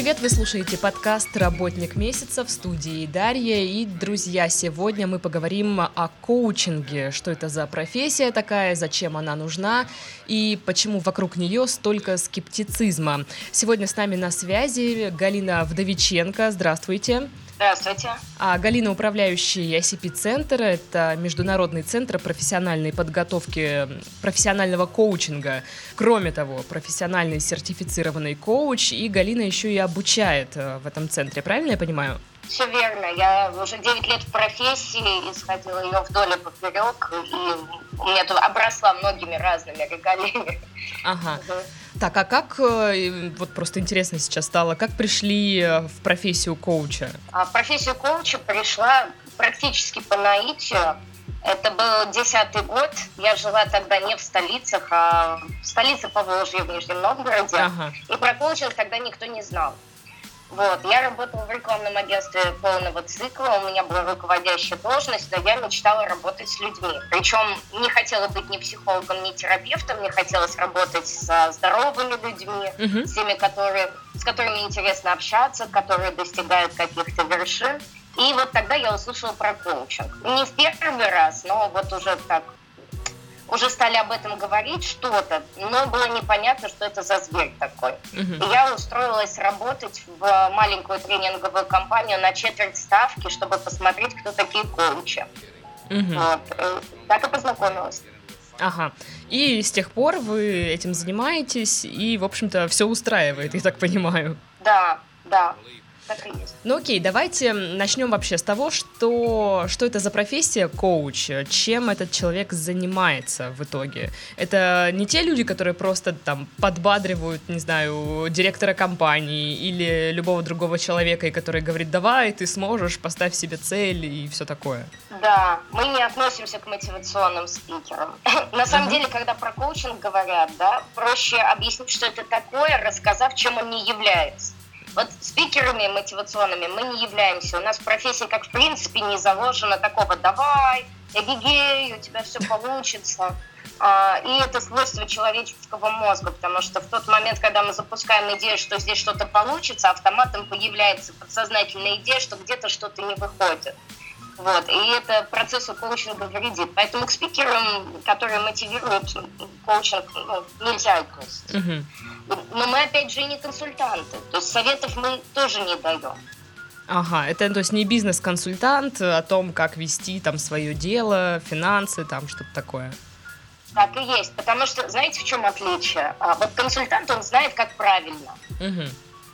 привет! Вы слушаете подкаст «Работник месяца» в студии Дарья. И, друзья, сегодня мы поговорим о коучинге. Что это за профессия такая, зачем она нужна и почему вокруг нее столько скептицизма. Сегодня с нами на связи Галина Вдовиченко. Здравствуйте. Здравствуйте. А Галина, управляющий ICP-центр, это Международный центр профессиональной подготовки, профессионального коучинга. Кроме того, профессиональный сертифицированный коуч, и Галина еще и обучает э, в этом центре, правильно я понимаю? Все верно. Я уже 9 лет в профессии, исходила ее вдоль и поперек, и у меня тут обросла многими разными регалиями. Ага. Угу. Так, а как, э, вот просто интересно сейчас стало, как пришли э, в профессию коуча? А в профессию коуча пришла практически по наитию. Это был десятый год. Я жила тогда не в столицах, а в столице Поволжья, в Нижнем Новгороде. Ага. И про коучинг тогда никто не знал. Вот. Я работала в рекламном агентстве полного цикла, у меня была руководящая должность, но я мечтала работать с людьми. Причем не хотела быть ни психологом, ни терапевтом, мне хотелось работать со здоровыми людьми, uh-huh. с теми, которые, с которыми интересно общаться, которые достигают каких-то вершин. И вот тогда я услышала про коучинг. Не в первый раз, но вот уже так уже стали об этом говорить что-то, но было непонятно, что это за зверь такой. И я устроилась работать в маленькую тренинговую компанию на четверть ставки, чтобы посмотреть, кто такие коучи. Uh-huh. Вот. Э, так и познакомилась. Ага. И с тех пор вы этим занимаетесь, и, в общем-то, все устраивает, я так понимаю. Да, да так и есть. Ну окей, давайте начнем вообще с того, что, что это за профессия коуч, чем этот человек занимается в итоге. Это не те люди, которые просто там подбадривают, не знаю, директора компании или любого другого человека, и который говорит, давай, ты сможешь, поставь себе цель и все такое. Да, мы не относимся к мотивационным спикерам. На самом деле, когда про коучинг говорят, да, проще объяснить, что это такое, рассказав, чем он не является. Вот спикерами мотивационными мы не являемся. У нас в профессии, как в принципе, не заложено такого «давай, эгегей, у тебя все получится». А, и это свойство человеческого мозга, потому что в тот момент, когда мы запускаем идею, что здесь что-то получится, автоматом появляется подсознательная идея, что где-то что-то не выходит. Вот. И это процессу коучинга вредит. Поэтому к спикерам, которые мотивируют коучинг, ну, нельзя относиться. Угу. Но мы, опять же, не консультанты. То есть советов мы тоже не даем. Ага, это то есть не бизнес-консультант о том, как вести там свое дело, финансы, там что-то такое. Так и есть, потому что знаете, в чем отличие? А, вот консультант, он знает, как правильно. Угу.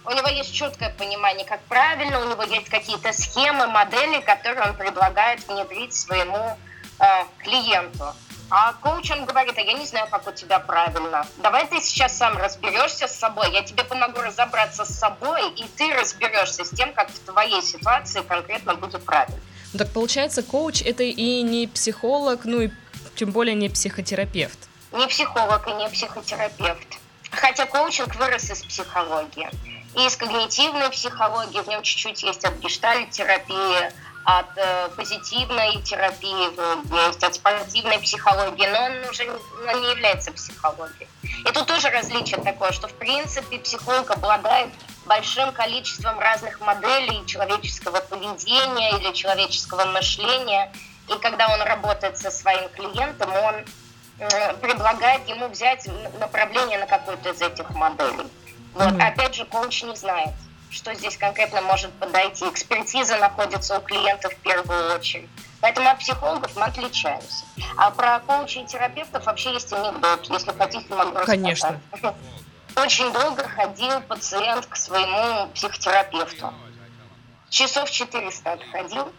У него есть четкое понимание, как правильно, у него есть какие-то схемы, модели, которые он предлагает внедрить своему э, клиенту. А коуч, он говорит, а я не знаю, как у тебя правильно. Давай ты сейчас сам разберешься с собой, я тебе помогу разобраться с собой, и ты разберешься с тем, как в твоей ситуации конкретно будет правильно. Ну, так получается, коуч это и не психолог, ну и тем более не психотерапевт. Не психолог и не психотерапевт. Хотя коучинг вырос из психологии. И из когнитивной психологии, в нем чуть-чуть есть от гештальт-терапии, от э, позитивной терапии, есть от спортивной психологии, но он уже ну, не является психологией. И тут тоже различие такое, что в принципе психолог обладает большим количеством разных моделей человеческого поведения или человеческого мышления. И когда он работает со своим клиентом, он э, предлагает ему взять направление на какую-то из этих моделей. Вот. Mm-hmm. Опять же, коуч не знает что здесь конкретно может подойти. Экспертиза находится у клиента в первую очередь. Поэтому от психологов мы отличаемся. А про коучей и терапевтов вообще есть анекдот. Если хотите, могу рассказать. Конечно. Очень долго ходил пациент к своему психотерапевту. Часов 400 отходил,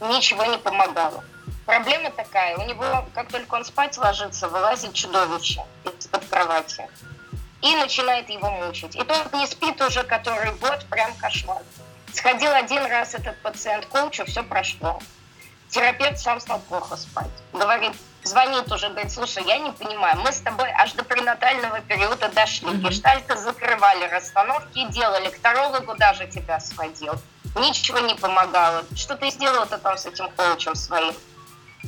ничего не помогало. Проблема такая, у него, как только он спать ложится, вылазит чудовище из-под кровати и начинает его мучить. И тот не спит уже который год, прям кошмар. Сходил один раз этот пациент к коучу, все прошло. Терапевт сам стал плохо спать. Говорит, звонит уже, говорит, слушай, я не понимаю, мы с тобой аж до пренатального периода дошли, mm-hmm. гештальты закрывали, расстановки делали, к тарологу даже тебя сводил. Ничего не помогало. Что ты сделал-то там с этим коучем своим?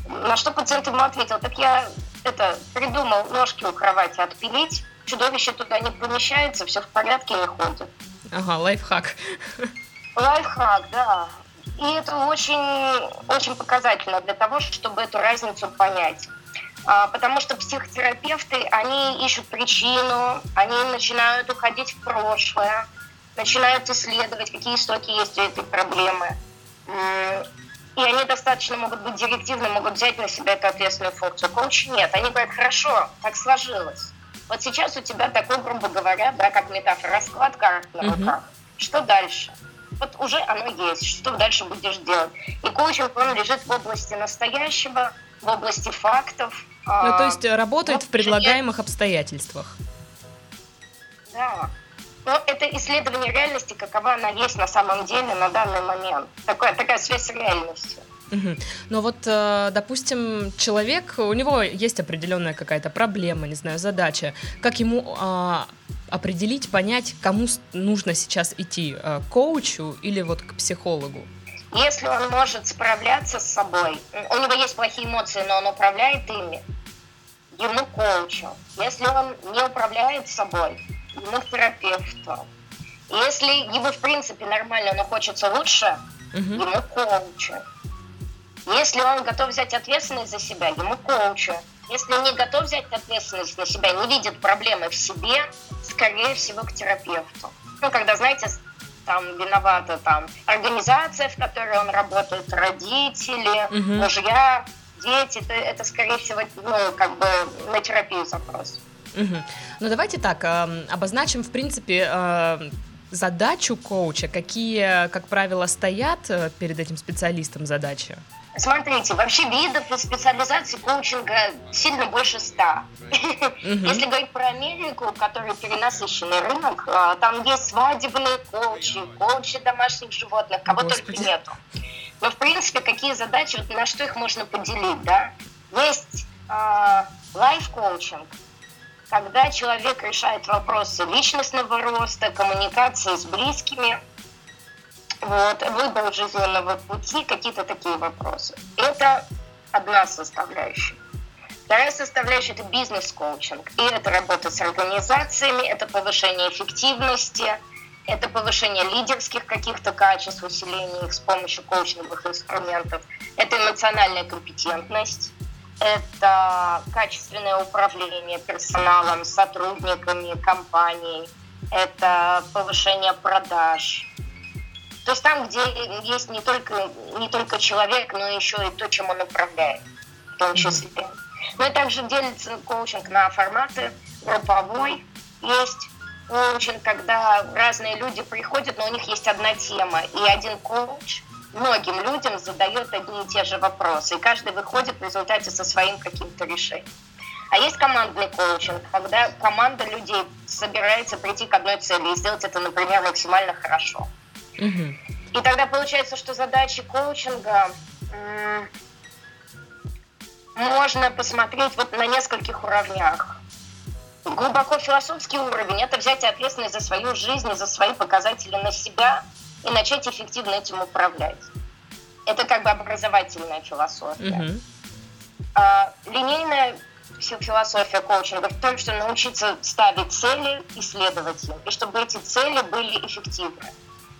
На что пациент ему ответил, так я это придумал ножки у кровати отпилить, чудовище туда не помещается, все в порядке, не ходит. Ага, лайфхак. Лайфхак, да. И это очень, очень показательно для того, чтобы эту разницу понять. А, потому что психотерапевты, они ищут причину, они начинают уходить в прошлое, начинают исследовать, какие истоки есть у этой проблемы. И они достаточно могут быть директивны, могут взять на себя эту ответственную функцию. Коуч нет. Они говорят, хорошо, так сложилось. Вот сейчас у тебя такой, грубо говоря, да, как метафора, расклад карт на руках. Угу. Что дальше? Вот уже оно есть. Что дальше будешь делать? И коучинг, он лежит в области настоящего, в области фактов. Ну, то есть э, работает в предлагаемых обстоятельствах. Да. Но это исследование реальности, какова она есть на самом деле на данный момент. Такая, такая связь с реальностью. Угу. Но вот, э, допустим, человек, у него есть определенная какая-то проблема, не знаю, задача. Как ему а, определить, понять, кому нужно сейчас идти, э, к коучу или вот к психологу? Если он может справляться с собой, у него есть плохие эмоции, но он управляет ими, ему коучу. Если он не управляет собой, ему к терапевту. Если ему, в принципе, нормально, но хочется лучше, угу. ему коучу. Если он готов взять ответственность за себя, ему коучу. Если не готов взять ответственность на себя, не видит проблемы в себе, скорее всего, к терапевту. Ну, когда, знаете, там виновата там организация, в которой он работает, родители, угу. мужья, дети, это, это, скорее всего, ну, как бы на терапию запрос. Угу. Ну, давайте так, э, обозначим, в принципе, э, задачу коуча, какие, как правило, стоят э, перед этим специалистом задачи? Смотрите, вообще видов и специализаций коучинга сильно больше ста. Если говорить про Америку, который перенасыщенный рынок, а, там есть свадебные коучи, коучи домашних животных, кого только нету. Но, в принципе, какие задачи, вот на что их можно поделить, да? Есть э, лайф-коучинг, когда человек решает вопросы личностного роста, коммуникации с близкими – вот, выбор жизненного пути, какие-то такие вопросы. Это одна составляющая. Вторая составляющая – это бизнес-коучинг. И это работа с организациями, это повышение эффективности, это повышение лидерских каких-то качеств, усиление их с помощью коучинговых инструментов. Это эмоциональная компетентность, это качественное управление персоналом, сотрудниками, компанией, это повышение продаж, то есть там, где есть не только, не только человек, но еще и то, чем он управляет, в том числе. Ну и также делится коучинг на форматы групповой. Есть коучинг, когда разные люди приходят, но у них есть одна тема, и один коуч многим людям задает одни и те же вопросы, и каждый выходит в результате со своим каким-то решением. А есть командный коучинг, когда команда людей собирается прийти к одной цели и сделать это, например, максимально хорошо. И тогда получается, что задачи коучинга можно посмотреть вот на нескольких уровнях. Глубоко философский уровень – это взять ответственность за свою жизнь и за свои показатели на себя и начать эффективно этим управлять. Это как бы образовательная философия. Угу. А, линейная философия коучинга в том, что научиться ставить цели и следовать им, и чтобы эти цели были эффективны.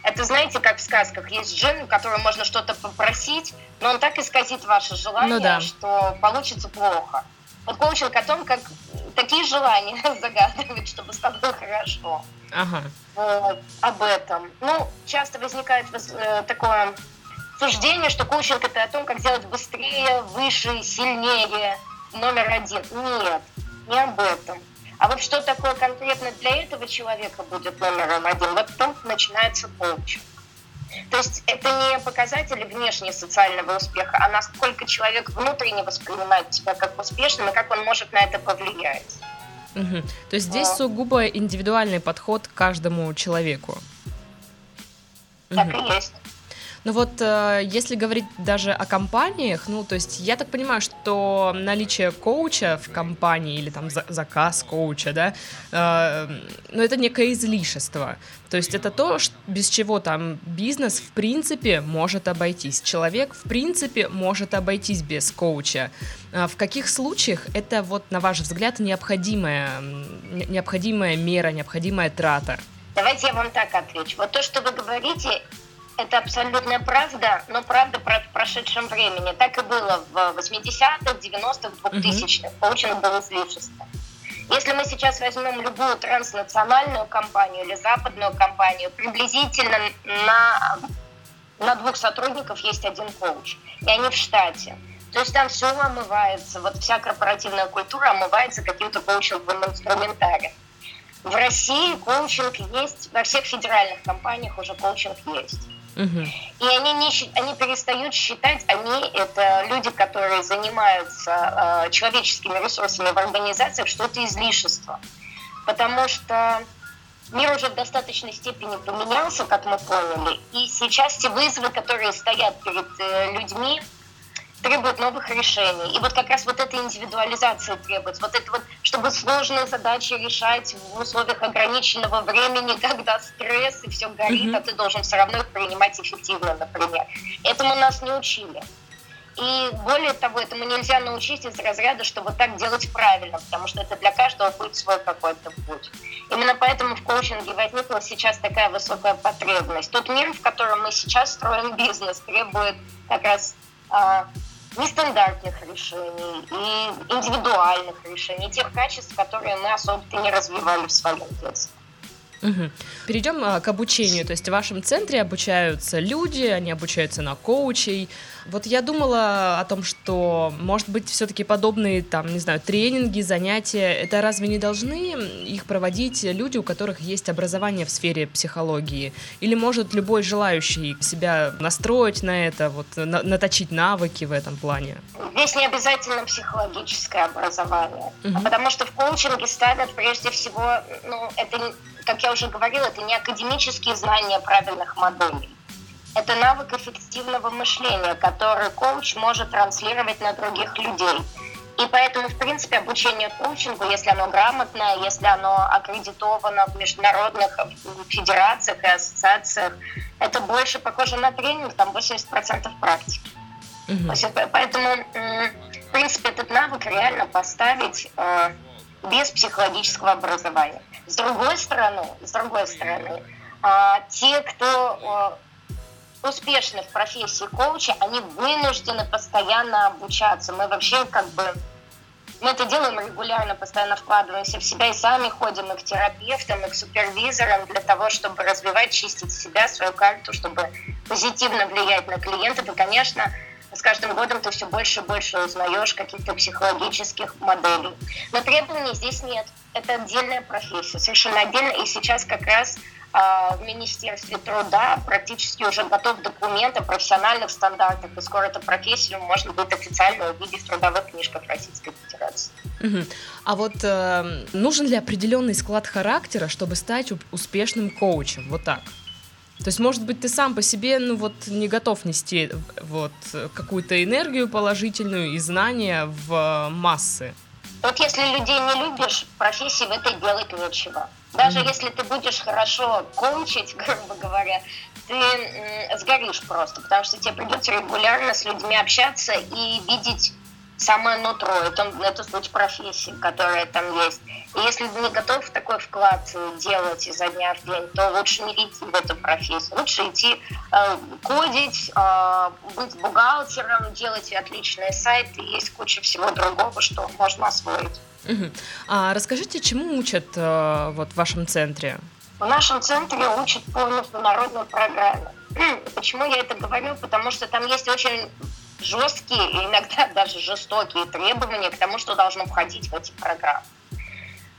Это, знаете, как в сказках. Есть джин, у которого можно что-то попросить, но он так исказит ваше желание, ну, да. что получится плохо. Вот коучинг о том, как такие желания загадывать, чтобы стало хорошо. Ага. Вот, об этом. Ну, часто возникает э, такое суждение, что коучинг это о том, как сделать быстрее, выше, сильнее, номер один. Нет, не об этом. А вот что такое конкретно для этого человека будет номером один, вот там начинается коучинг. То есть это не показатели внешнего социального успеха, а насколько человек внутренне воспринимает себя как успешным и как он может на это повлиять. Угу. То есть здесь вот. сугубо индивидуальный подход к каждому человеку. Так угу. и есть. Ну вот э, если говорить даже о компаниях, ну, то есть я так понимаю, что наличие коуча в компании или там за заказ коуча, да, э, ну, это некое излишество. То есть это то, без чего там бизнес в принципе может обойтись. Человек в принципе может обойтись без коуча. А в каких случаях это вот, на ваш взгляд, необходимая, необходимая мера, необходимая трата? Давайте я вам так отвечу. Вот то, что вы говорите, это абсолютная правда, но правда про прошедшем времени. Так и было в 80-х, 90-х, 2000-х. Mm-hmm. Коучинг был излишеством. Если мы сейчас возьмем любую транснациональную компанию или западную компанию, приблизительно на, на двух сотрудников есть один коуч, и они в штате. То есть там все омывается, вот вся корпоративная культура омывается каким-то коучинговым инструментарием. В России коучинг есть, во всех федеральных компаниях уже коучинг есть. И они, не, они перестают считать, они это люди, которые занимаются э, человеческими ресурсами в организациях, что это излишество. Потому что мир уже в достаточной степени поменялся, как мы поняли, и сейчас те вызовы, которые стоят перед э, людьми, требует новых решений. И вот как раз вот эта индивидуализация требуется. Вот это вот, чтобы сложные задачи решать в условиях ограниченного времени, когда стресс и все горит, mm-hmm. а ты должен все равно их принимать эффективно, например. Этому нас не учили. И более того, этому нельзя научить из разряда, что вот так делать правильно, потому что это для каждого будет свой какой-то путь. Именно поэтому в коучинге возникла сейчас такая высокая потребность. Тот мир, в котором мы сейчас строим бизнес, требует как раз а, нестандартных решений и индивидуальных решений, тех качеств, которые мы особо не развивали в своем детстве. Угу. Перейдем а, к обучению. То есть в вашем центре обучаются люди, они обучаются на коучей. Вот я думала о том, что, может быть, все-таки подобные, там, не знаю, тренинги, занятия, это разве не должны их проводить люди, у которых есть образование в сфере психологии? Или может любой желающий себя настроить на это, вот, на, наточить навыки в этом плане? Здесь не обязательно психологическое образование, угу. потому что в коучинге ставят прежде всего, ну, это как я уже говорила, это не академические знания правильных моделей. Это навык эффективного мышления, который коуч может транслировать на других людей. И поэтому, в принципе, обучение коучингу, если оно грамотное, если оно аккредитовано в международных федерациях и ассоциациях, это больше похоже на тренинг, там 80% практики. Mm-hmm. Поэтому, в принципе, этот навык реально поставить э, без психологического образования. С другой стороны, с другой стороны, а, те, кто а, успешны в профессии коуча, они вынуждены постоянно обучаться. Мы вообще как бы мы это делаем регулярно, постоянно вкладываемся в себя и сами ходим и к терапевтам, и к супервизорам для того, чтобы развивать, чистить себя, свою карту, чтобы позитивно влиять на клиентов. И, конечно, с каждым годом ты все больше и больше узнаешь каких-то психологических моделей. Но требований здесь нет. Это отдельная профессия, совершенно отдельно. И сейчас как раз а, в Министерстве труда практически уже готов документ о профессиональных стандартах, и скоро эту профессию можно будет официально увидеть в трудовых книжках Российской Федерации. Угу. А вот э, нужен ли определенный склад характера, чтобы стать успешным коучем? Вот так. То есть, может быть, ты сам по себе, ну вот, не готов нести вот какую-то энергию положительную и знания в массы. Вот если людей не любишь, профессии в этой делать нечего. Даже mm-hmm. если ты будешь хорошо кончить, грубо говоря, ты сгоришь просто, потому что тебе придется регулярно с людьми общаться и видеть самое нутро, это, это суть профессии, которая там есть. И если ты не готов такой вклад делать изо дня в день, то лучше не идти в эту профессию. Лучше идти э, кодить, э, быть бухгалтером, делать отличные сайты. Есть куча всего другого, что можно освоить. Угу. А расскажите, чему учат э, вот в вашем центре? В нашем центре учат по международной программе. Почему я это говорю? Потому что там есть очень жесткие и иногда даже жестокие требования к тому, что должно входить в эти программы.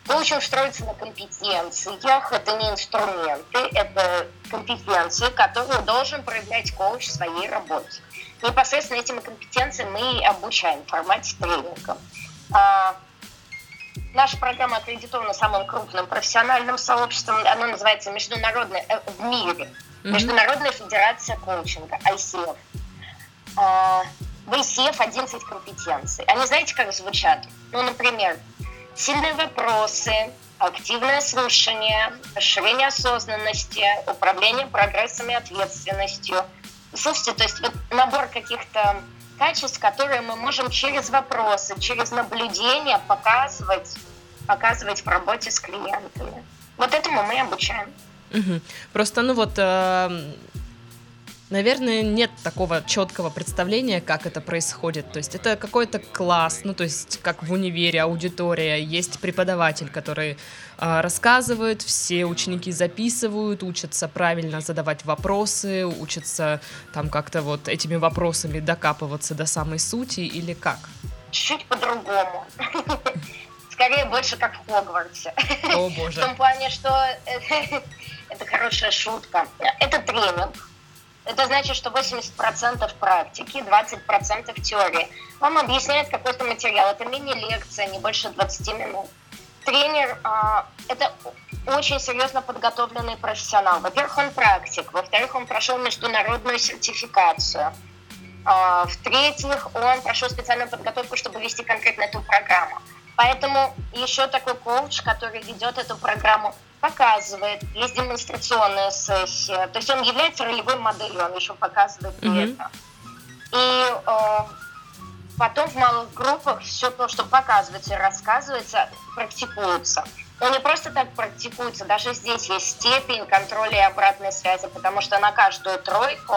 Коучинг строится на компетенциях, это не инструменты, это компетенции, которые должен проявлять коуч в своей работе. Непосредственно этим компетенциям мы и обучаем в формате тренинга. А, наша программа аккредитована самым крупным профессиональным сообществом, оно называется Международная э, в мире, Международная федерация коучинга, ICF. В ICF 11 компетенций. Они знаете, как звучат? Ну, например, сильные вопросы, активное слушание, расширение осознанности, управление прогрессом и ответственностью. Слушайте, то есть вот набор каких-то качеств, которые мы можем через вопросы, через наблюдение показывать, показывать в работе с клиентами. Вот этому мы обучаем. Угу. Просто, ну вот, э, наверное, нет такого четкого представления, как это происходит. То есть это какой-то класс, ну то есть как в универе аудитория, есть преподаватель, который э, рассказывает, все ученики записывают, учатся правильно задавать вопросы, учатся там как-то вот этими вопросами докапываться до самой сути или как? Чуть по-другому. Скорее больше как в Хогвартсе. О, боже. В том плане, что это хорошая шутка. Это тренинг это значит, что 80% практики, 20% теории. Вам объясняет какой-то материал. Это мини-лекция, не больше 20 минут. Тренер а, это очень серьезно подготовленный профессионал. Во-первых, он практик. Во-вторых, он прошел международную сертификацию. А, в-третьих, он прошел специальную подготовку, чтобы вести конкретно эту программу. Поэтому еще такой коуч, который ведет эту программу, показывает, есть демонстрационная сессия, то есть он является ролевой моделью, он еще показывает mm-hmm. это. И э, потом в малых группах все то, что показывается и рассказывается, практикуется. Но не просто так практикуется, даже здесь есть степень контроля и обратной связи, потому что на каждую тройку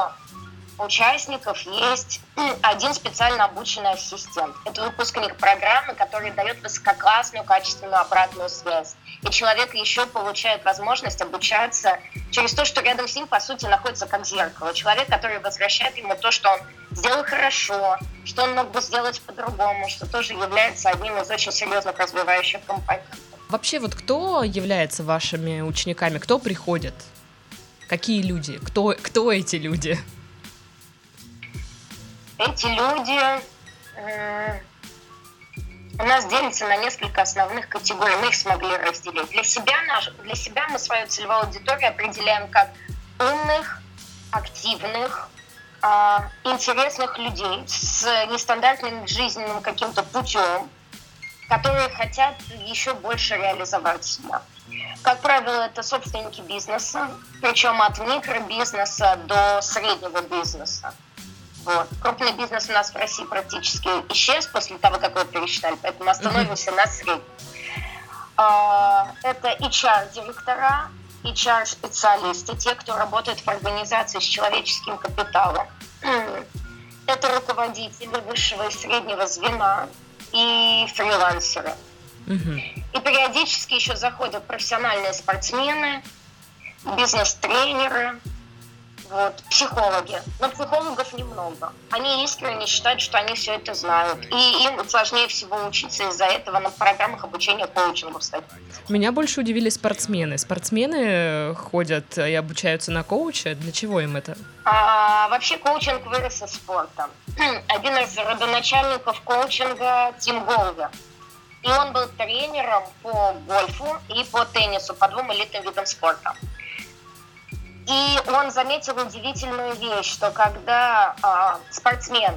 участников есть один специально обученный ассистент. Это выпускник программы, который дает высококлассную, качественную обратную связь. И человек еще получает возможность обучаться через то, что рядом с ним, по сути, находится как зеркало. Человек, который возвращает ему то, что он сделал хорошо, что он мог бы сделать по-другому, что тоже является одним из очень серьезных развивающих компонентов. Вообще, вот кто является вашими учениками? Кто приходит? Какие люди? Кто, кто эти люди? Эти люди э, у нас делятся на несколько основных категорий. Мы их смогли разделить. Для себя, наш, для себя мы свою целевую аудиторию определяем как умных, активных, э, интересных людей с нестандартным жизненным каким-то путем, которые хотят еще больше реализовать себя. Как правило, это собственники бизнеса, причем от микробизнеса до среднего бизнеса. Вот. Крупный бизнес у нас в России практически исчез после того, как вы пересчитали, поэтому остановимся на среднем. А, это HR-директора, HR-специалисты, те, кто работает в организации с человеческим капиталом. Это руководители высшего и среднего звена и фрилансеры. И периодически еще заходят профессиональные спортсмены, бизнес-тренеры, вот, психологи. Но психологов немного. Они искренне считают, что они все это знают. И им сложнее всего учиться из-за этого на программах обучения коучингу, кстати. Меня больше удивили спортсмены. Спортсмены ходят и обучаются на коуча. Для чего им это? А, вообще коучинг вырос из спорта. Один из родоначальников коучинга Тим Голвер. И он был тренером по гольфу и по теннису, по двум элитным видам спорта. И он заметил удивительную вещь, что когда э, спортсмен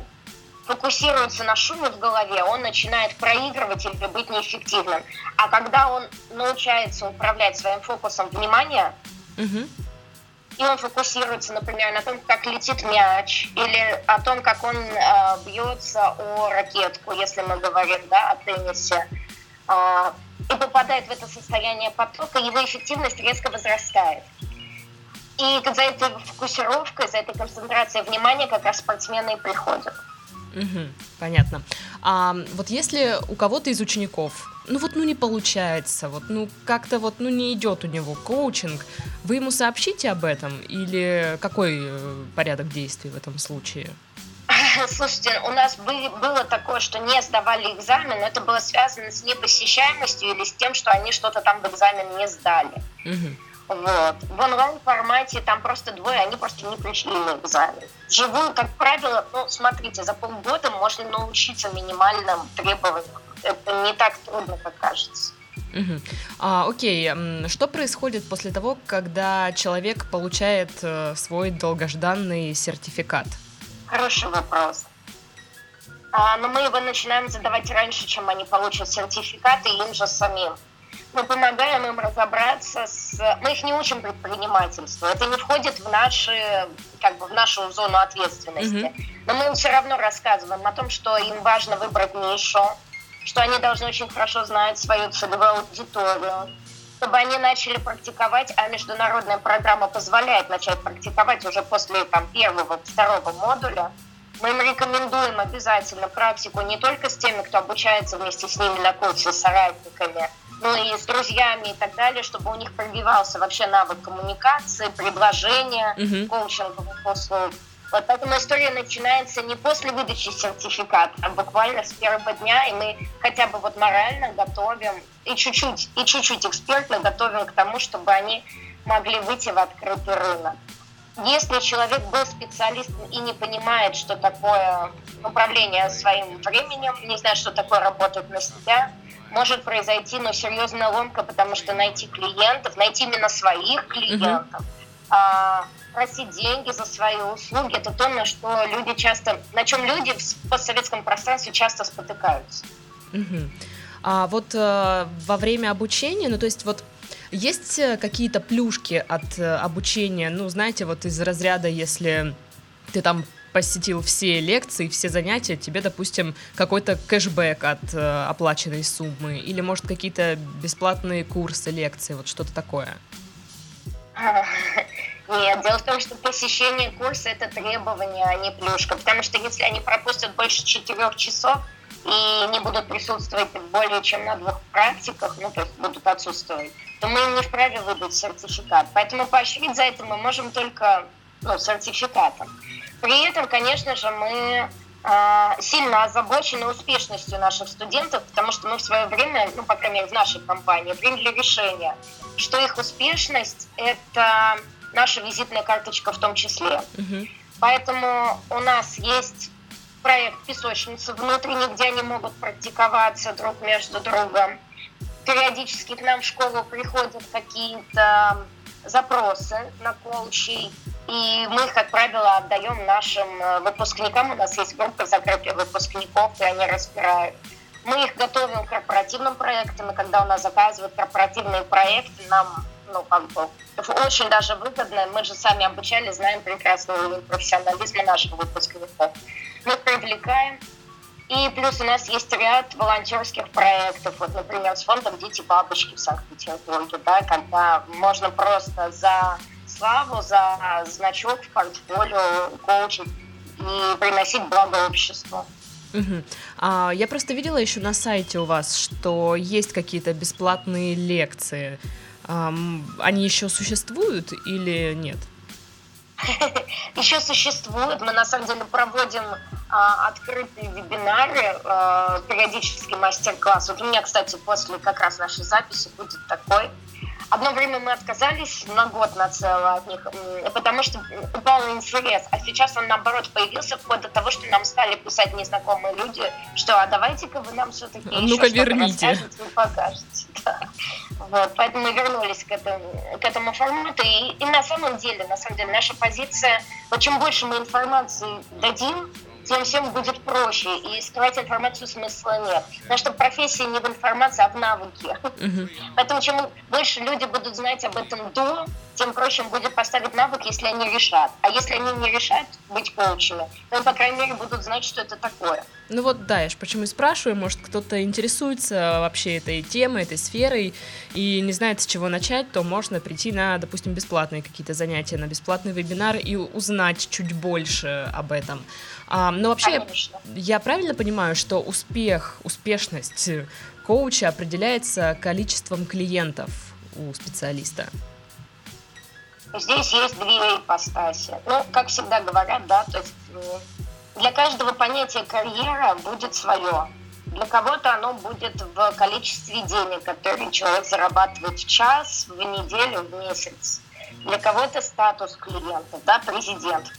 фокусируется на шуме в голове, он начинает проигрывать или быть неэффективным. А когда он научается управлять своим фокусом внимания, угу. и он фокусируется, например, на том, как летит мяч, или о том, как он э, бьется о ракетку, если мы говорим да, о теннисе, э, и попадает в это состояние потока, его эффективность резко возрастает. И за этой фокусировкой, за этой концентрацией внимания как раз спортсмены и приходят. Угу, понятно. А вот если у кого-то из учеников, ну вот ну не получается, вот ну как-то вот ну не идет у него коучинг, вы ему сообщите об этом или какой э, порядок действий в этом случае? Слушайте, у нас были, было такое, что не сдавали экзамен, но это было связано с непосещаемостью или с тем, что они что-то там в экзамен не сдали. Угу. Вот. В онлайн-формате там просто двое, они просто не пришли на экзамен. Живую, как правило, ну, смотрите, за полгода можно научиться минимальным требованиям. Это не так трудно, как кажется. Угу. А, окей, что происходит после того, когда человек получает э, свой долгожданный сертификат? Хороший вопрос. А, но мы его начинаем задавать раньше, чем они получат сертификат, и им же самим мы помогаем им разобраться с... Мы их не учим предпринимательству. Это не входит в наши, как бы в нашу зону ответственности. Mm-hmm. Но мы им все равно рассказываем о том, что им важно выбрать нишу, что они должны очень хорошо знать свою целевую аудиторию, чтобы они начали практиковать, а международная программа позволяет начать практиковать уже после там, первого, второго модуля. Мы им рекомендуем обязательно практику не только с теми, кто обучается вместе с ними на курсе, с соратниками, но и с друзьями и так далее, чтобы у них пробивался вообще навык коммуникации, предложения, mm-hmm. коучинговых услуг. Вот поэтому история начинается не после выдачи сертификата, а буквально с первого дня, и мы хотя бы вот морально готовим и чуть-чуть, и чуть-чуть экспертно готовим к тому, чтобы они могли выйти в открытый рынок. Если человек был специалистом и не понимает, что такое управление своим временем, не знает, что такое работать на себя, может произойти ну, серьезная ломка, потому что найти клиентов, найти именно своих клиентов, uh-huh. просить деньги за свои услуги, это то, на что люди часто, на чем люди в постсоветском пространстве часто спотыкаются. Uh-huh. А вот э, во время обучения, ну то есть вот есть э, какие-то плюшки от э, обучения, ну знаете, вот из разряда, если ты там посетил все лекции, все занятия, тебе, допустим, какой-то кэшбэк от э, оплаченной суммы, или, может, какие-то бесплатные курсы, лекции, вот что-то такое? Нет, дело в том, что посещение курса – это требование, а не плюшка, потому что если они пропустят больше четырех часов, и не будут присутствовать более чем на двух практиках, ну, то есть будут отсутствовать, то мы им не вправе выдать сертификат. Поэтому поощрить за это мы можем только ну, сертификатом. При этом, конечно же, мы э, сильно озабочены успешностью наших студентов, потому что мы в свое время, ну, по крайней мере, в нашей компании, приняли решение, что их успешность – это наша визитная карточка в том числе. Угу. Поэтому у нас есть проект песочницы внутренний, где они могут практиковаться друг между другом. Периодически к нам в школу приходят какие-то запросы на коучей, и мы их, как правило, отдаем нашим э, выпускникам. У нас есть группа закрытия выпускников, и они разбирают. Мы их готовим к корпоративным проектам, и когда у нас заказывают корпоративные проекты, нам ну, как бы, очень даже выгодно. Мы же сами обучали, знаем прекрасный уровень профессионализма наших выпускников. Мы привлекаем. И плюс у нас есть ряд волонтерских проектов. Вот, например, с фондом «Дети бабочки» в Санкт-Петербурге, да, когда можно просто за славу, за значок в портфолио коучить и приносить благо обществу. Угу. А, я просто видела еще на сайте у вас, что есть какие-то бесплатные лекции. Они еще существуют или нет? Еще существуют. Мы на самом деле проводим а, открытые вебинары, а, периодически мастер-класс. Вот у меня, кстати, после как раз нашей записи будет такой. Одно время мы отказались на год на целое от них, потому что упал интерес. А сейчас он, наоборот, появился вплоть до того, что нам стали писать незнакомые люди, что а давайте-ка вы нам все-таки а ну-ка верните. и покажете. Да. Вот, поэтому мы вернулись к этому, к этому формату. И, и на самом деле, на самом деле, наша позиция, вот чем больше мы информации дадим, тем всем будет проще, и скрывать информацию смысла нет. Потому что профессия не в информации, а в навыке. Uh-huh. Поэтому чем больше люди будут знать об этом до, тем проще будет поставить навык, если они решат. А если они не решат быть коучами, то, по крайней мере, будут знать, что это такое. Ну вот, да, я ж почему и спрашиваю, может, кто-то интересуется вообще этой темой, этой сферой, и не знает, с чего начать, то можно прийти на, допустим, бесплатные какие-то занятия, на бесплатный вебинар и узнать чуть больше об этом. А, но вообще, Конечно. я правильно понимаю, что успех, успешность коуча определяется количеством клиентов у специалиста? Здесь есть две ипостаси. Ну, как всегда говорят, да, то есть для каждого понятия карьера будет свое. Для кого-то оно будет в количестве денег, которые человек зарабатывает в час, в неделю, в месяц. Для кого-то статус клиента, да, президент.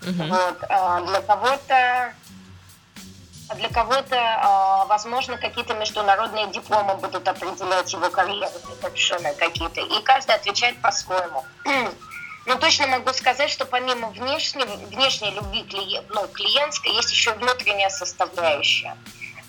Uh-huh. Вот. А для кого-то для кого-то, а, возможно, какие-то международные дипломы будут определять его карьеру, вершины какие-то. И каждый отвечает по-своему. Но точно могу сказать, что помимо внешней, внешней любви клиент, ну, клиентской, есть еще внутренняя составляющая.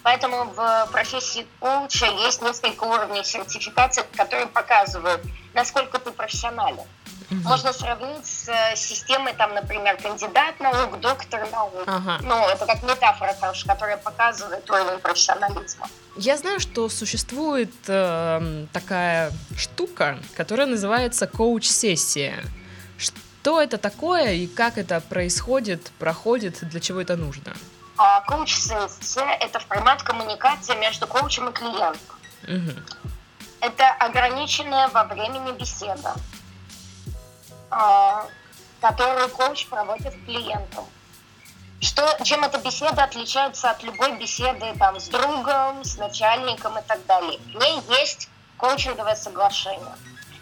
Поэтому в профессии коуча есть несколько уровней сертификации, которые показывают, насколько ты профессионален. Угу. Можно сравнить с э, системой, там, например, кандидат наук, доктор наук. Ага. Ну, это как метафора, которая показывает уровень профессионализма. Я знаю, что существует э, такая штука, которая называется коуч-сессия. Что это такое и как это происходит, проходит, для чего это нужно? А, коуч-сессия – это формат коммуникации между коучем и клиентом. Угу. Это ограниченная во времени беседа. А, которую коуч проводит с клиентом. Что, чем эта беседа отличается от любой беседы там, с другом, с начальником и так далее? В ней есть коучинговое соглашение.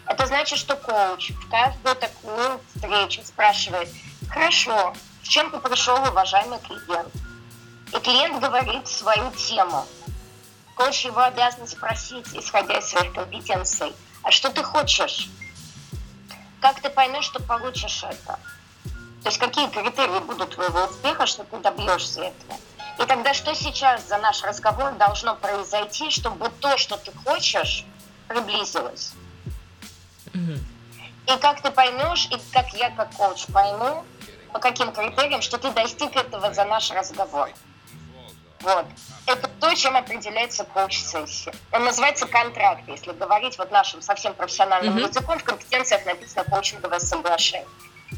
Это значит, что коуч в каждую такую встречу спрашивает, хорошо, с чем ты пришел, уважаемый клиент? И клиент говорит свою тему. Коуч его обязан спросить, исходя из своих компетенций, а что ты хочешь? как ты поймешь, что получишь это? То есть какие критерии будут твоего успеха, что ты добьешься этого? И тогда что сейчас за наш разговор должно произойти, чтобы то, что ты хочешь, приблизилось? И как ты поймешь, и как я как коуч пойму, по каким критериям, что ты достиг этого за наш разговор. Вот. Это то, чем определяется коуч-сессия. Он называется контракт, если говорить вот нашим совсем профессиональным mm-hmm. языком, в компетенциях написано коучинговое соглашение.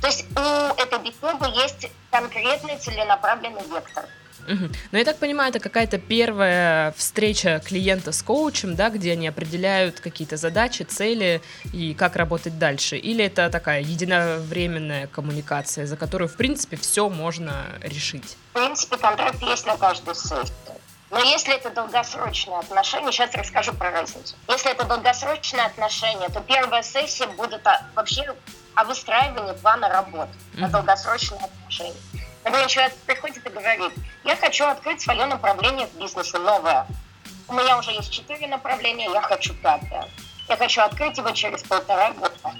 То есть у этой беседы есть конкретный целенаправленный вектор. Угу. Но я так понимаю, это какая-то первая встреча клиента с коучем, да, где они определяют какие-то задачи, цели и как работать дальше. Или это такая единовременная коммуникация, за которую, в принципе, все можно решить? В принципе, контракт есть на каждую сессию. Но если это долгосрочные отношения, сейчас расскажу про разницу. Если это долгосрочные отношения, то первая сессия будет вообще о выстраивании плана работы на долгосрочные отношения. Например, человек приходит и говорит, я хочу открыть свое направление в бизнесе, новое. У меня уже есть четыре направления, я хочу пятое. Я хочу открыть его через полтора года.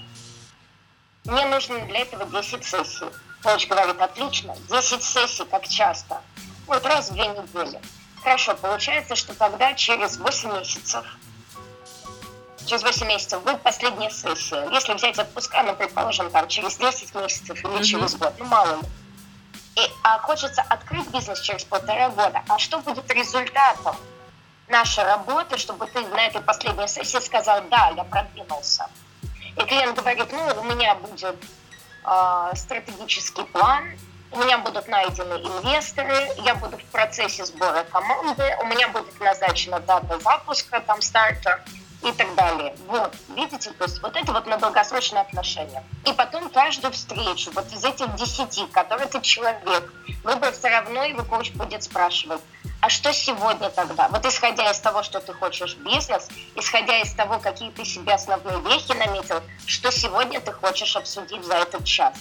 Мне нужно для этого 10 сессий. Коуч говорит, отлично, 10 сессий, как часто? Вот раз в две недели. Хорошо, получается, что тогда через 8 месяцев через 8 месяцев будет последняя сессия. Если взять отпуска, ну, предположим, там, через 10 месяцев или mm-hmm. через год, ну, мало ли. И, а хочется открыть бизнес через полтора года. А что будет результатом нашей работы, чтобы ты на этой последней сессии сказал, да, я продвинулся. И клиент говорит, ну, у меня будет э, стратегический план, у меня будут найдены инвесторы, я буду в процессе сбора команды, у меня будет назначена дата запуска, там, старта, и так далее. Вот, видите, то есть вот это вот на долгосрочные отношения. И потом каждую встречу, вот из этих десяти, который ты человек, выбор все равно его коуч будет спрашивать, а что сегодня тогда? Вот исходя из того, что ты хочешь бизнес, исходя из того, какие ты себе основные вехи наметил, что сегодня ты хочешь обсудить за этот час?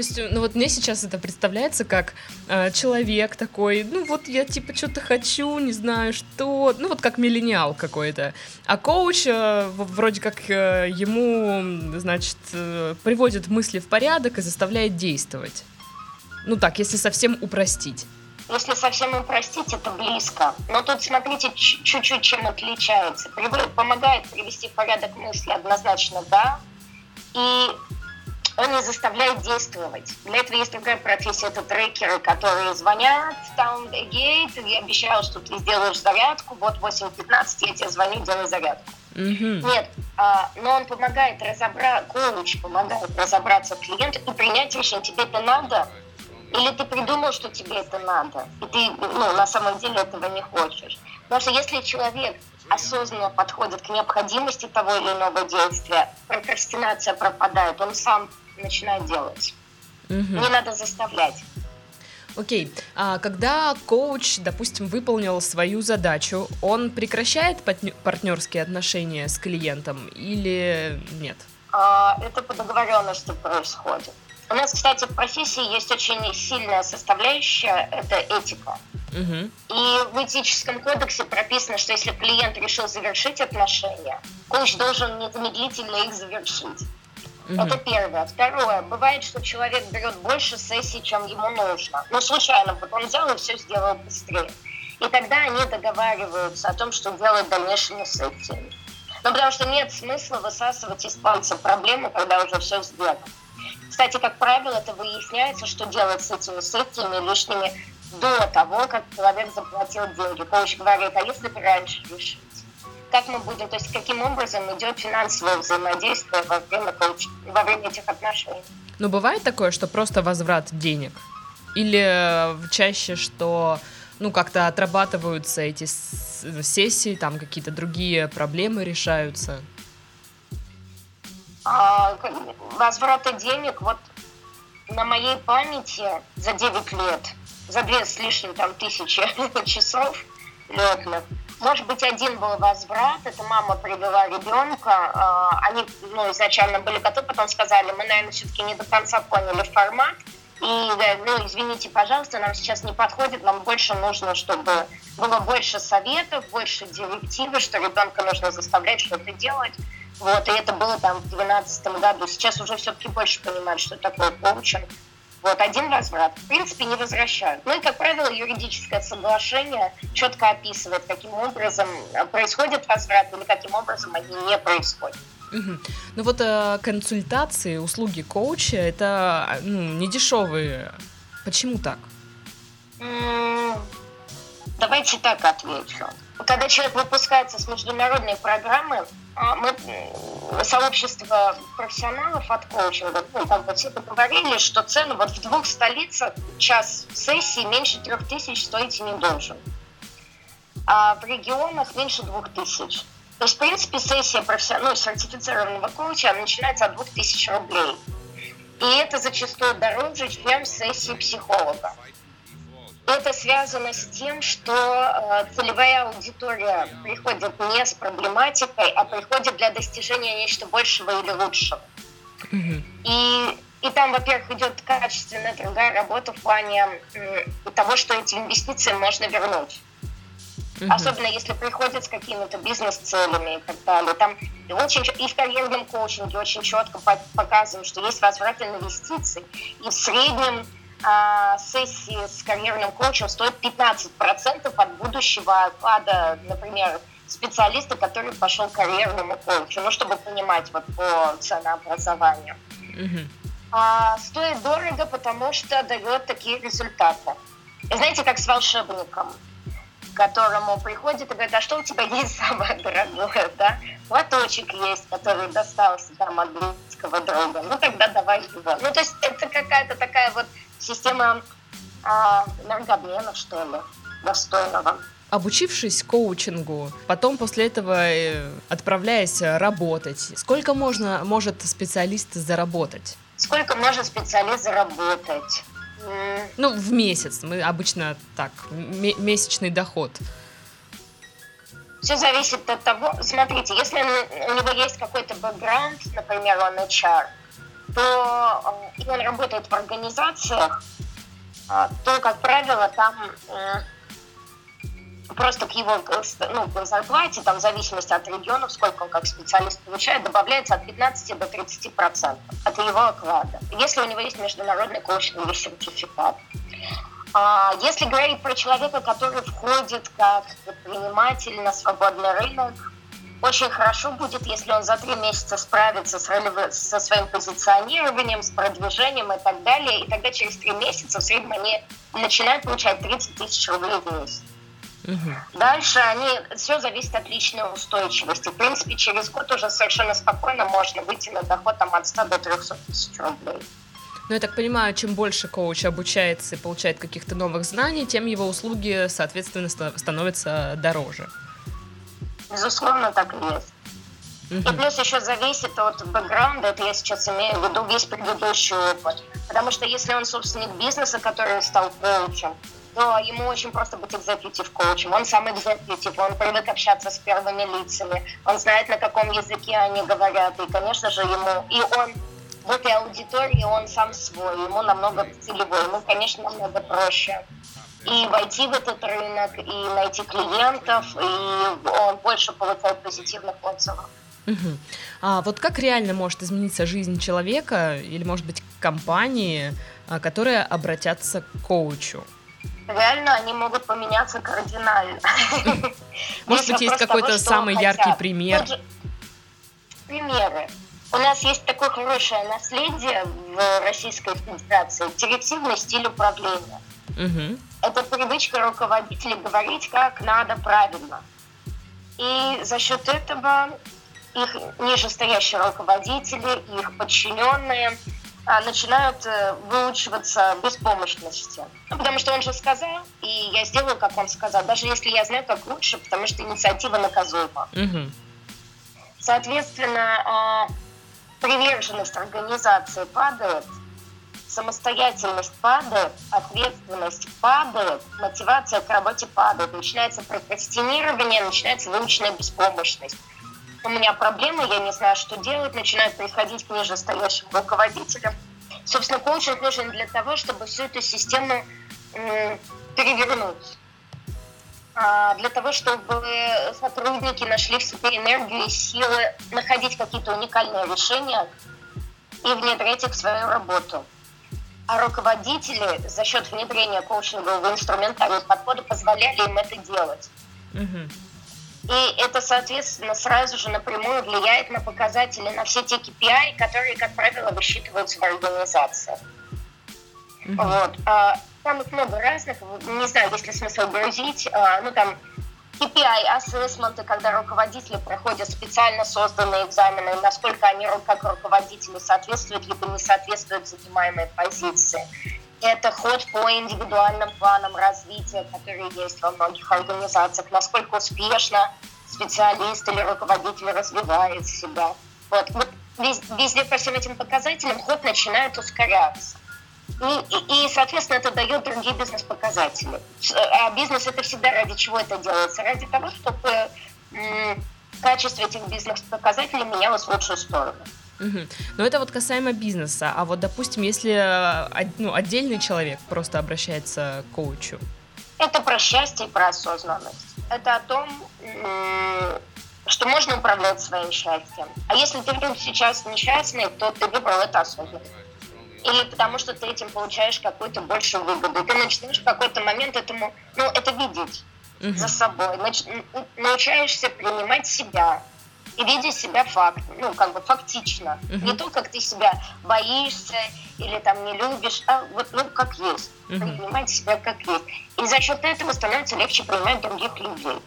То есть, ну вот мне сейчас это представляется как э, человек такой, ну вот я типа что-то хочу, не знаю что, ну вот как миллениал какой-то. А коуч э, вроде как э, ему, значит, э, приводит мысли в порядок и заставляет действовать. Ну так, если совсем упростить. Если совсем упростить, это близко. Но тут смотрите чуть-чуть чем отличается. Помогает привести в порядок мысли однозначно, да. И он не заставляет действовать. Для этого есть другая профессия, это трекеры, которые звонят, там, гейт, я обещал, что ты сделаешь зарядку, вот 8.15 я тебе звоню, делай зарядку. Mm-hmm. Нет, а, но он помогает разобраться, коуч помогает разобраться клиенту и принять решение, тебе это надо, или ты придумал, что тебе это надо, и ты ну, на самом деле этого не хочешь. Потому что если человек осознанно подходит к необходимости того или иного действия, прокрастинация пропадает, он сам начинает делать. Угу. Не надо заставлять. Окей, а когда коуч, допустим, выполнил свою задачу, он прекращает партнерские отношения с клиентом или нет? А, это по договоренности происходит. У нас, кстати, в профессии есть очень сильная составляющая, это этика. Угу. И в этическом кодексе прописано, что если клиент решил завершить отношения, коуч должен незамедлительно их завершить. Угу. Это первое. Второе. Бывает, что человек берет больше сессий, чем ему нужно. Ну, случайно, вот он взял и все сделал быстрее. И тогда они договариваются о том, что делают дальнейшими сессиями. Ну, потому что нет смысла высасывать из пальца проблемы, когда уже все сделано. Кстати, как правило, это выясняется, что делать с этими сессиями лишними до того, как человек заплатил деньги. Коуч говорит, а если бы раньше решить? Как мы будем, то есть каким образом идет финансовое взаимодействие во время, коуч... во время этих отношений? Ну, бывает такое, что просто возврат денег? Или э, чаще, что ну, как-то отрабатываются эти сессии, там какие-то другие проблемы решаются? А, возврата денег, вот на моей памяти за 9 лет, за две с лишним там тысячи часов летных, может быть, один был возврат, это мама привела ребенка, а, они ну, изначально были готовы, потом сказали, мы, наверное, все-таки не до конца поняли формат, и, ну, извините, пожалуйста, нам сейчас не подходит, нам больше нужно, чтобы было больше советов, больше директивы, что ребенка нужно заставлять что-то делать. Вот, и это было там в 2012 году. Сейчас уже все-таки больше понимают, что такое коучинг. Вот, один возврат. В принципе, не возвращают. Ну и, как правило, юридическое соглашение четко описывает, каким образом происходит возврат или каким образом они не происходят. Угу. Ну вот э, консультации, услуги коуча это ну, не дешевые. Почему так? Давайте так отвечу. Когда человек выпускается с международной программы, а, мы, сообщество профессионалов от коучинга, ну, как бы все поговорили, что цены вот в двух столицах час сессии меньше трех тысяч стоить не должен. А в регионах меньше двух тысяч. То есть, в принципе, сессия профессионального, ну, сертифицированного коуча начинается от 2000 рублей. И это зачастую дороже, чем сессии психолога. Это связано с тем, что э, целевая аудитория приходит не с проблематикой, а приходит для достижения нечто большего или лучшего. Mm-hmm. И, и там, во-первых, идет качественная другая работа в плане того, что эти инвестиции можно вернуть. Угу. Особенно если приходят с какими-то бизнес-целями и так далее. Там и, очень, и в карьерном коучинге очень четко показываем, что есть возврат инвестиций. И в среднем а, сессии с карьерным коучем стоят 15% от будущего оклада, например, специалиста, который пошел к карьерному коучу, ну, чтобы понимать вот по ценообразованию. Угу. А, стоит дорого, потому что дает такие результаты. И знаете, как с волшебником которому приходит и говорит, а что у тебя есть самое дорогое, да? Платочек есть, который достался там от близкого друга, ну тогда давай его. Ну то есть это какая-то такая вот система а, энергообмена, что ли, достойного. Обучившись коучингу, потом после этого э, отправляясь работать, сколько можно, может специалист заработать? Сколько может специалист заработать? Ну, в месяц. Мы обычно так, месячный доход. Все зависит от того, смотрите, если у него есть какой-то бэкграунд, например, он HR, то и он работает в организациях, а, то, как правило, там просто к его ну, к зарплате, там, в зависимости от регионов, сколько он как специалист получает, добавляется от 15 до 30 процентов от его оклада, если у него есть международный коучинговый сертификат. А если говорить про человека, который входит как предприниматель на свободный рынок, очень хорошо будет, если он за три месяца справится с ролевым, со своим позиционированием, с продвижением и так далее. И тогда через три месяца в среднем они начинают получать 30 тысяч рублей в месяц. Угу. Дальше они, все зависит от личной устойчивости. В принципе, через год уже совершенно спокойно можно выйти на доход там, от 100 до 300 тысяч рублей. Ну, я так понимаю, чем больше коуч обучается и получает каких-то новых знаний, тем его услуги, соответственно, становятся дороже. Безусловно, так и есть. И плюс еще зависит от бэкграунда, это я сейчас имею в виду весь предыдущий опыт. Потому что если он собственник бизнеса, который стал коучем, то ему очень просто быть экзекутив коучем. Он сам экзекутив, он привык общаться с первыми лицами, он знает, на каком языке они говорят, и, конечно же, ему, и он в этой аудитории, он сам свой, ему намного целевой, ему, конечно, намного проще и войти в этот рынок, и найти клиентов, и он больше получает позитивных отзывов. Угу. А вот как реально может измениться жизнь человека или, может быть, компании, а, которые обратятся к коучу? реально они могут поменяться кардинально. Может быть, есть какой-то самый яркий пример? примеры. У нас есть такое хорошее наследие в Российской Федерации, директивный стиль управления. Угу. Это привычка руководителей говорить, как надо правильно. И за счет этого их нижестоящие руководители, их подчиненные а, начинают э, выучиваться беспомощности. Ну, потому что он же сказал, и я сделаю, как он сказал, даже если я знаю, как лучше, потому что инициатива наказуема. Угу. Соответственно, а, приверженность организации падает, самостоятельность падает, ответственность падает, мотивация к работе падает, начинается прокрастинирование, начинается выученная беспомощность. У меня проблемы, я не знаю, что делать, начинают приходить к нижестоящим руководителям. Собственно, коучинг нужен для того, чтобы всю эту систему перевернуть. А, для того, чтобы сотрудники нашли в себе энергию и силы находить какие-то уникальные решения и внедрять их в свою работу. А руководители за счет внедрения коучингового инструментария подхода позволяли им это делать. Угу. И это, соответственно, сразу же напрямую влияет на показатели, на все те KPI, которые, как правило, высчитываются в организации. Mm-hmm. Вот. А, там их много разных, не знаю, есть ли смысл грузить. А, ну, там KPI, ассессменты, когда руководители проходят специально созданные экзамены, насколько они как руководители соответствуют либо не соответствуют занимаемой позиции. Это ход по индивидуальным планам развития, которые есть во многих организациях, насколько успешно специалист или руководитель развивает себя. Вот, везде по всем этим показателям ход начинает ускоряться. И, и, соответственно, это дает другие бизнес-показатели. А бизнес это всегда ради чего это делается? Ради того, чтобы качество этих бизнес-показателей менялось в лучшую сторону. Угу. Но это вот касаемо бизнеса. А вот, допустим, если ну, отдельный человек просто обращается к коучу. Это про счастье и про осознанность. Это о том, что можно управлять своим счастьем. А если ты вдруг сейчас несчастный, то ты выбрал это осознанно или потому что ты этим получаешь какую-то большую выгоду. Ты начинаешь в какой-то момент этому, ну, это видеть uh-huh. за собой, Нач, научаешься принимать себя и видеть себя факт, ну, как бы фактично. Uh-huh. Не то, как ты себя боишься или там не любишь, а вот, ну, как есть. Uh-huh. Принимать себя как есть. И за счет этого становится легче принимать других людей.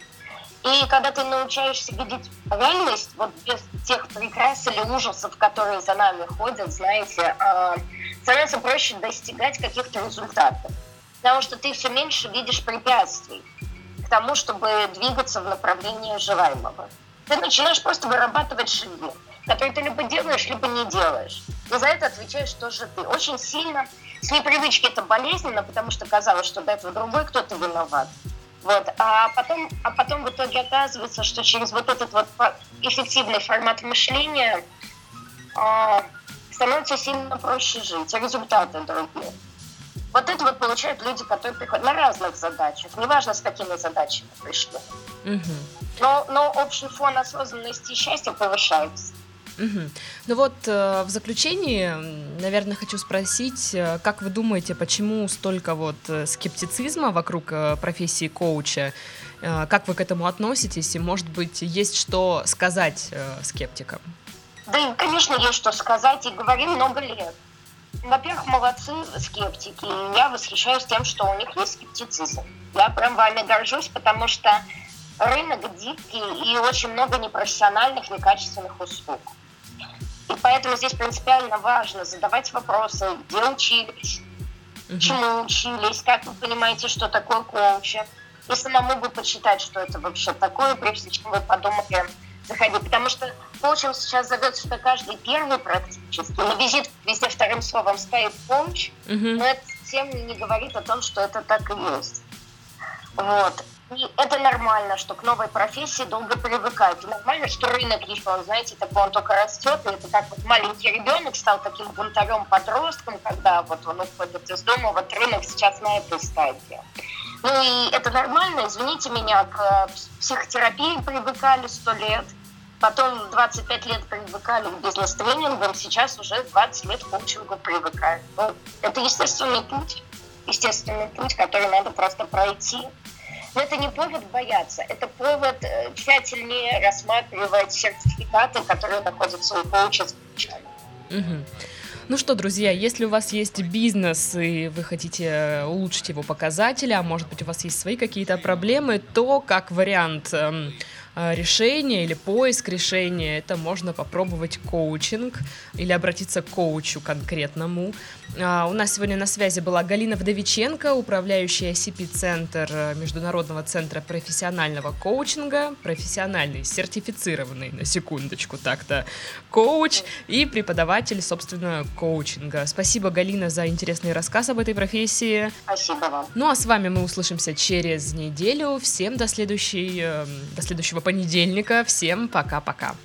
И когда ты научаешься видеть реальность, вот без тех прекрас или ужасов, которые за нами ходят, знаете, э, становится проще достигать каких-то результатов. Потому что ты все меньше видишь препятствий к тому, чтобы двигаться в направлении желаемого. Ты начинаешь просто вырабатывать шаги, которые ты либо делаешь, либо не делаешь. И за это отвечаешь тоже ты. Очень сильно с непривычки это болезненно, потому что казалось, что до этого другой кто-то виноват. Вот. А, потом, а потом в итоге оказывается, что через вот этот вот эффективный формат мышления а, становится сильно проще жить, результаты другие. Вот это вот получают люди, которые приходят на разных задачах, неважно, с какими задачами пришли. Угу. Но, но общий фон осознанности и счастья повышается. Угу. Ну вот э, в заключении, наверное, хочу спросить, э, как вы думаете, почему столько вот э, скептицизма вокруг профессии коуча? Как вы к этому относитесь? И, может быть, есть что сказать скептикам? Да, конечно, есть что сказать, и говорим много лет. Во-первых, молодцы скептики, и я восхищаюсь тем, что у них есть скептицизм. Я прям вами горжусь, потому что рынок дикий и очень много непрофессиональных, некачественных услуг. И поэтому здесь принципиально важно задавать вопросы, где учились, uh чему учились, как вы понимаете, что такое коучинг, и самому бы почитать, что это вообще такое, прежде чем вы подумали заходить. Потому что коучем сейчас зовется, что каждый первый практически. На визит везде вторым словом стоит коуч, uh но это тем не говорит о том, что это так и есть. Вот. И это нормально, что к новой профессии долго привыкать. И нормально, что рынок еще, знаете, такой он только растет, и это как вот маленький ребенок стал таким бунтарем-подростком, когда вот он уходит из дома, вот рынок сейчас на этой стадии. Ну и это нормально, извините меня, к психотерапии привыкали сто лет, потом 25 лет привыкали к бизнес-тренингам, сейчас уже 20 лет к коучингу привыкают. Ну, это естественный путь, естественный путь, который надо просто пройти. Но это не повод бояться, это повод э, тщательнее рассматривать сертификаты, которые находятся у коуча. Угу. Ну что, друзья, если у вас есть бизнес и вы хотите э, улучшить его показатели, а может быть у вас есть свои какие-то проблемы, то как вариант э, решения или поиск решения, это можно попробовать коучинг или обратиться к коучу конкретному. А, у нас сегодня на связи была Галина Вдовиченко, управляющая CP-центр э, Международного центра профессионального коучинга, профессиональный, сертифицированный, на секундочку так-то, коуч и преподаватель, собственно, коучинга. Спасибо, Галина, за интересный рассказ об этой профессии. Спасибо вам. Ну а с вами мы услышимся через неделю. Всем до, следующей, э, до следующего понедельника. Всем пока-пока.